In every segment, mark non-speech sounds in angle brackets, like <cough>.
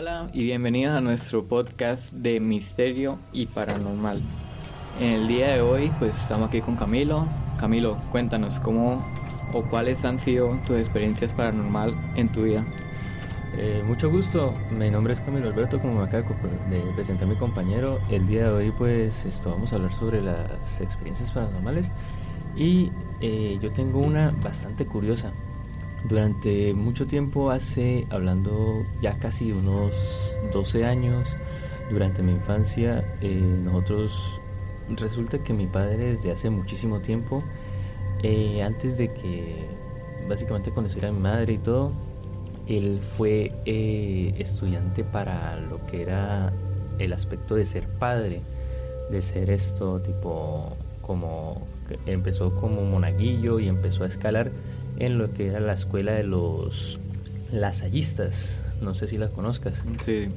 Hola y bienvenidos a nuestro podcast de misterio y paranormal. En el día de hoy pues estamos aquí con Camilo. Camilo, cuéntanos cómo o cuáles han sido tus experiencias paranormal en tu vida. Eh, mucho gusto, mi nombre es Camilo Alberto, como me acaba de presentar mi compañero. El día de hoy pues esto, vamos a hablar sobre las experiencias paranormales y eh, yo tengo una bastante curiosa. Durante mucho tiempo, hace, hablando ya casi unos 12 años, durante mi infancia, eh, nosotros, resulta que mi padre desde hace muchísimo tiempo, eh, antes de que básicamente conociera a mi madre y todo, él fue eh, estudiante para lo que era el aspecto de ser padre, de ser esto tipo como empezó como monaguillo y empezó a escalar en lo que era la escuela de los lasallistas. No sé si la conozcas. Sí.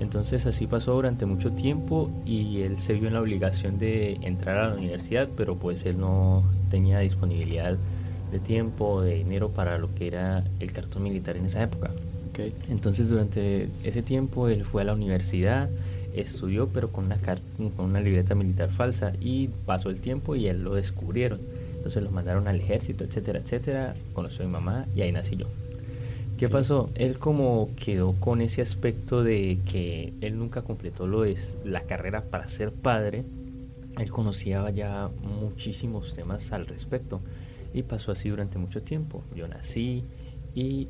Entonces así pasó durante mucho tiempo y él se vio en la obligación de entrar a la universidad, pero pues él no tenía disponibilidad de tiempo, de dinero para lo que era el cartón militar en esa época. Okay. Entonces durante ese tiempo él fue a la universidad, estudió pero con una, con una libreta militar falsa y pasó el tiempo y él lo descubrieron. Entonces los mandaron al ejército, etcétera, etcétera. Conoció a mi mamá y ahí nací yo. ¿Qué pasó? Él como quedó con ese aspecto de que él nunca completó lo es la carrera para ser padre. Él conocía ya muchísimos temas al respecto y pasó así durante mucho tiempo. Yo nací y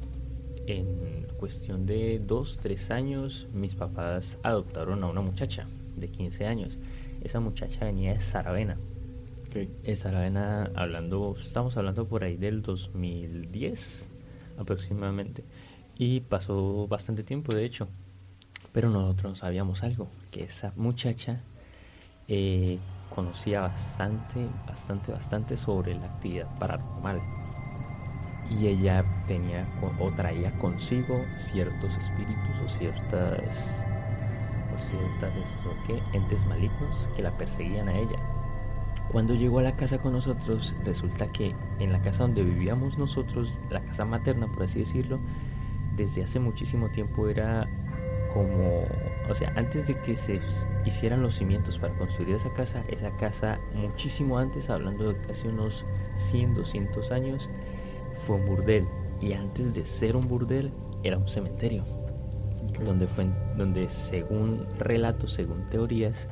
en cuestión de dos, tres años mis papás adoptaron a una muchacha de 15 años. Esa muchacha venía de Saravena, Okay. la hablando, estamos hablando por ahí del 2010 aproximadamente. Y pasó bastante tiempo, de hecho. Pero nosotros sabíamos algo, que esa muchacha eh, conocía bastante, bastante, bastante sobre la actividad paranormal. Y ella tenía o traía consigo ciertos espíritus o ciertas, o ciertas ¿qué? entes malignos que la perseguían a ella. Cuando llegó a la casa con nosotros, resulta que en la casa donde vivíamos nosotros, la casa materna, por así decirlo, desde hace muchísimo tiempo era como, o sea, antes de que se hicieran los cimientos para construir esa casa, esa casa muchísimo antes, hablando de casi unos 100, 200 años, fue un burdel. Y antes de ser un burdel, era un cementerio. Donde, fue, donde según relatos, según teorías,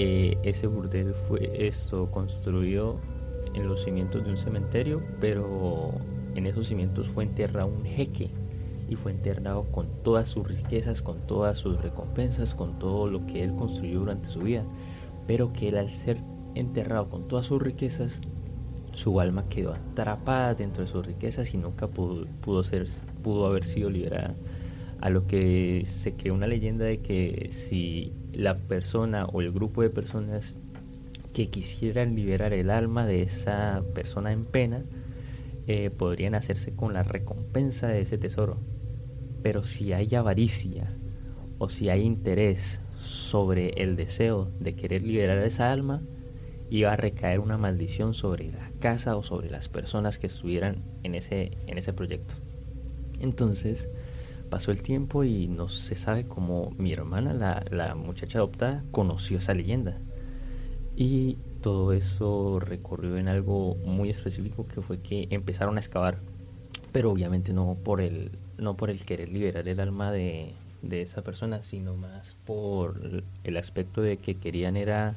eh, ese burdel fue esto construido en los cimientos de un cementerio, pero en esos cimientos fue enterrado un jeque y fue enterrado con todas sus riquezas, con todas sus recompensas, con todo lo que él construyó durante su vida, pero que él al ser enterrado con todas sus riquezas, su alma quedó atrapada dentro de sus riquezas y nunca pudo, ser, pudo haber sido liberada. A lo que se creó una leyenda de que si la persona o el grupo de personas que quisieran liberar el alma de esa persona en pena eh, podrían hacerse con la recompensa de ese tesoro. Pero si hay avaricia o si hay interés sobre el deseo de querer liberar esa alma, iba a recaer una maldición sobre la casa o sobre las personas que estuvieran en ese, en ese proyecto. Entonces, pasó el tiempo y no se sabe cómo mi hermana, la, la, muchacha adoptada, conoció esa leyenda. Y todo eso recorrió en algo muy específico que fue que empezaron a excavar, pero obviamente no por el, no por el querer liberar el alma de, de esa persona, sino más por el aspecto de que querían era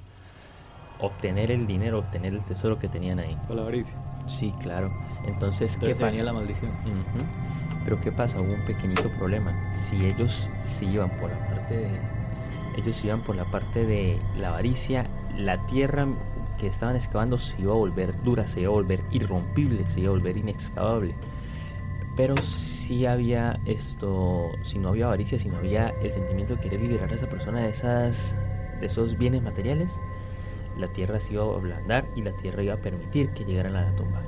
obtener el dinero, obtener el tesoro que tenían ahí. Por la avaricia. Sí, claro. Entonces, Entonces ¿qué la maldición. Uh -huh. Pero ¿qué pasa? Hubo un pequeñito problema. Si ellos se iban por la parte de ellos iban por la parte de la avaricia, la tierra que estaban excavando se iba a volver dura, se iba a volver irrompible, se iba a volver inexcavable. Pero si había esto, si no había avaricia, si no había el sentimiento de querer liberar a esa persona de esas de esos bienes materiales, la tierra se iba a ablandar y la tierra iba a permitir que llegaran a la tumba.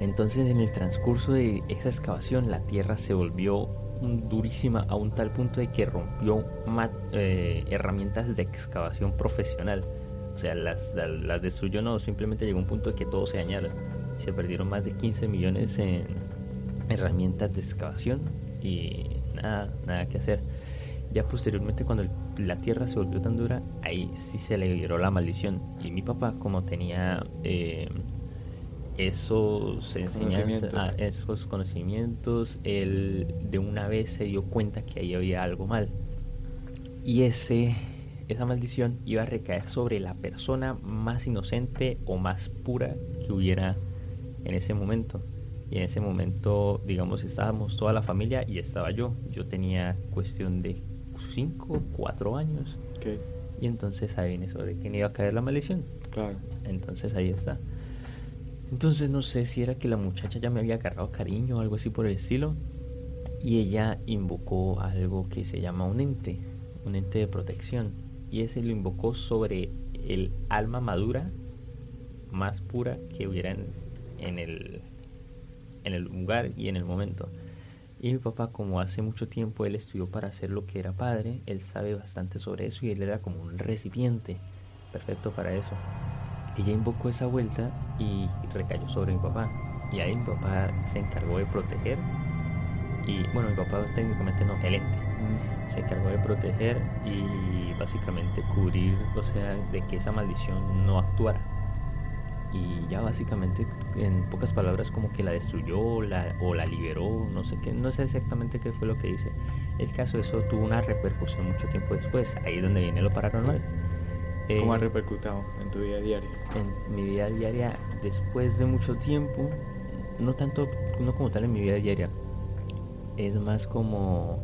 Entonces en el transcurso de esa excavación la tierra se volvió durísima a un tal punto de que rompió eh, herramientas de excavación profesional. O sea, las, las, destruyó, no, simplemente llegó un punto de que todo se dañara. Se perdieron más de 15 millones en herramientas de excavación y nada, nada que hacer. Ya posteriormente cuando la tierra se volvió tan dura, ahí sí se le la maldición. Y mi papá como tenía eh, esos enseñanzas, ah, esos conocimientos, él de una vez se dio cuenta que ahí había algo mal. Y ese, esa maldición iba a recaer sobre la persona más inocente o más pura que hubiera en ese momento. Y en ese momento, digamos, estábamos toda la familia y estaba yo. Yo tenía cuestión de 5, 4 años. Y entonces ahí viene sobre quién iba a caer la maldición. Claro. Entonces ahí está. Entonces no sé si era que la muchacha ya me había agarrado cariño o algo así por el estilo. Y ella invocó algo que se llama un ente, un ente de protección. Y ese lo invocó sobre el alma madura más pura que hubiera en, el, en el lugar y en el momento. Y mi papá, como hace mucho tiempo él estudió para hacer lo que era padre, él sabe bastante sobre eso y él era como un recipiente perfecto para eso. Ella invocó esa vuelta y recayó sobre mi papá. Y ahí mi papá se encargó de proteger. Y bueno, mi papá técnicamente no, el ente. Mm. Se encargó de proteger y básicamente cubrir, o sea, de que esa maldición no actuara. Y ya básicamente, en pocas palabras, como que la destruyó la, o la liberó, no sé qué, no sé exactamente qué fue lo que dice. El caso, eso tuvo una repercusión mucho tiempo después, ahí es donde viene lo paranormal. ¿Cómo ha eh, repercutado en tu vida diaria? En mi vida diaria, después de mucho tiempo, no tanto, no como tal en mi vida diaria, es más como,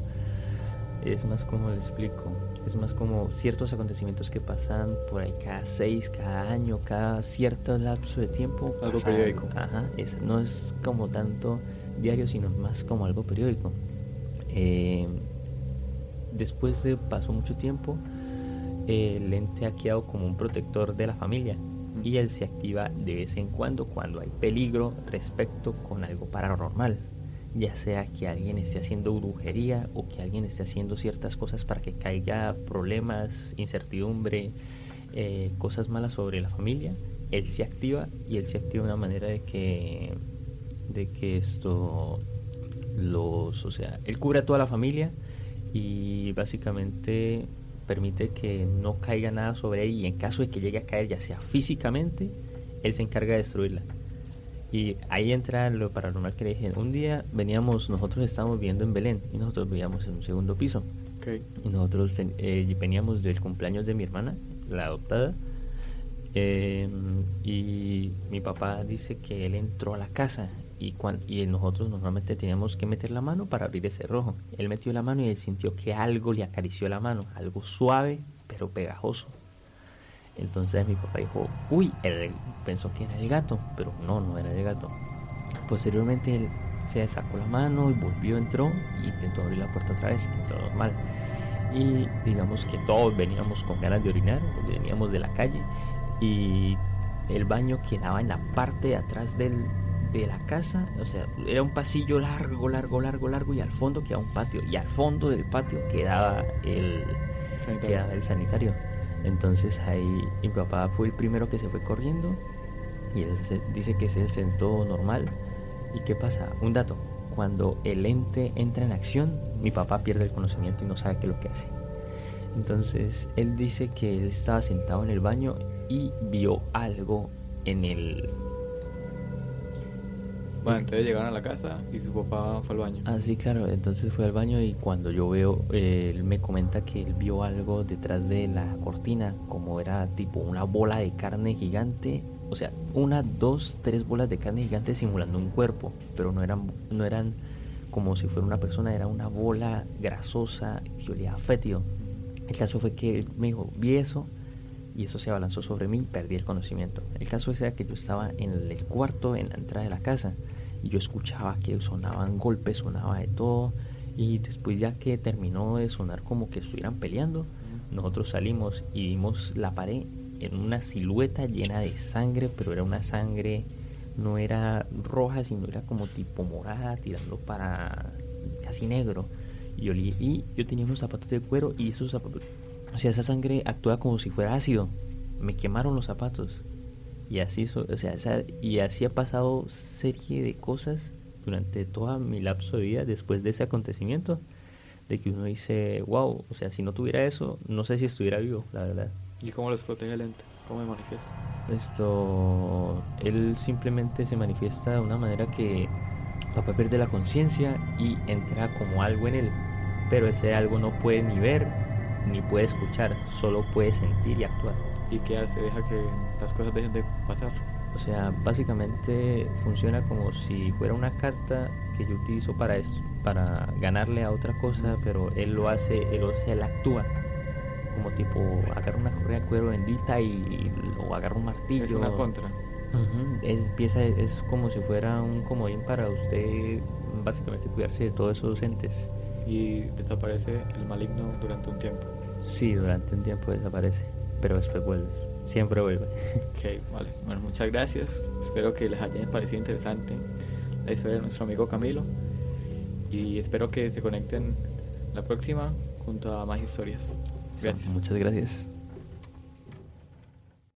es más como le explico, es más como ciertos acontecimientos que pasan por ahí cada seis, cada año, cada cierto lapso de tiempo. Algo periódico. Ajá, no es como tanto diario, sino más como algo periódico. Eh, después de pasó mucho tiempo, el ente ha quedado como un protector de la familia y él se activa de vez en cuando cuando hay peligro respecto con algo paranormal, ya sea que alguien esté haciendo brujería o que alguien esté haciendo ciertas cosas para que caiga problemas, incertidumbre, eh, cosas malas sobre la familia, él se activa y él se activa de una manera de que, de que esto los, o sea, él cubre a toda la familia y básicamente permite que no caiga nada sobre ella y en caso de que llegue a caer, ya sea físicamente, él se encarga de destruirla. Y ahí entra lo paranormal que le dije. Un día veníamos, nosotros estábamos viviendo en Belén y nosotros vivíamos en un segundo piso. Y nosotros eh, veníamos del cumpleaños de mi hermana, la adoptada. Em, y mi papá dice que él entró a la casa y, y nosotros normalmente teníamos que meter la mano para abrir ese rojo. Él metió la mano y él sintió que algo le acarició la mano, algo suave pero pegajoso. Entonces mi papá dijo, uy, él pensó que era el gato, pero no, no era el gato. Posteriormente él se sacó la mano y volvió, entró e intentó abrir la puerta otra vez, entró normal. Y digamos que todos veníamos con ganas de orinar, veníamos de la calle y el baño quedaba en la parte de atrás del, de la casa, o sea, era un pasillo largo, largo, largo, largo y al fondo quedaba un patio y al fondo del patio quedaba el sanitario. el sanitario. Entonces ahí mi papá fue el primero que se fue corriendo y él dice que se sentó normal. ¿Y qué pasa? Un dato, cuando el ente entra en acción, mi papá pierde el conocimiento y no sabe qué es lo que hace. Entonces él dice que él estaba sentado en el baño y vio algo en el bueno, entonces llegaron a la casa y su papá fue al baño. Ah, sí, claro. Entonces fue al baño y cuando yo veo, él me comenta que él vio algo detrás de la cortina, como era tipo una bola de carne gigante. O sea, una, dos, tres bolas de carne gigante simulando un cuerpo, pero no eran, no eran como si fuera una persona, era una bola grasosa que olía fétido. El caso fue que él me dijo, vi eso y eso se abalanzó sobre mí, perdí el conocimiento. El caso era que yo estaba en el cuarto, en la entrada de la casa, y yo escuchaba que sonaban golpes, sonaba de todo, y después ya que terminó de sonar como que estuvieran peleando, nosotros salimos y vimos la pared en una silueta llena de sangre, pero era una sangre, no era roja, sino era como tipo morada, tirando para casi negro. Y yo, y yo tenía unos zapatos de cuero y esos zapatos o sea, esa sangre actúa como si fuera ácido. Me quemaron los zapatos. Y así, o sea, y así ha pasado serie de cosas durante toda mi lapso de vida después de ese acontecimiento. de que uno dice, wow, o sea, si no tuviera eso, no sé si estuviera vivo, la verdad. ¿Y cómo los protege el ente? ¿Cómo me manifiesta? Esto, él simplemente se manifiesta de una manera que papá pierde la conciencia y entra como algo en él, pero ese algo no puede ni ver ni puede escuchar, solo puede sentir y actuar. ¿Y qué hace? Deja que las cosas dejen de pasar. O sea, básicamente funciona como si fuera una carta que yo utilizo para eso, para ganarle a otra cosa, pero él lo hace, él, o sea, él actúa como tipo agarra una correa de cuero bendita y, o agarra un martillo. Es una contra. es, pieza, es como si fuera un comodín para usted básicamente cuidarse de todos esos entes. Y desaparece el maligno durante un tiempo. Sí, durante un tiempo desaparece, pero después vuelve. Siempre vuelve. <laughs> Ok, vale. Bueno, muchas gracias. Espero que les haya parecido interesante la historia de nuestro amigo Camilo. Y espero que se conecten la próxima junto a más historias. Gracias. Muchas gracias.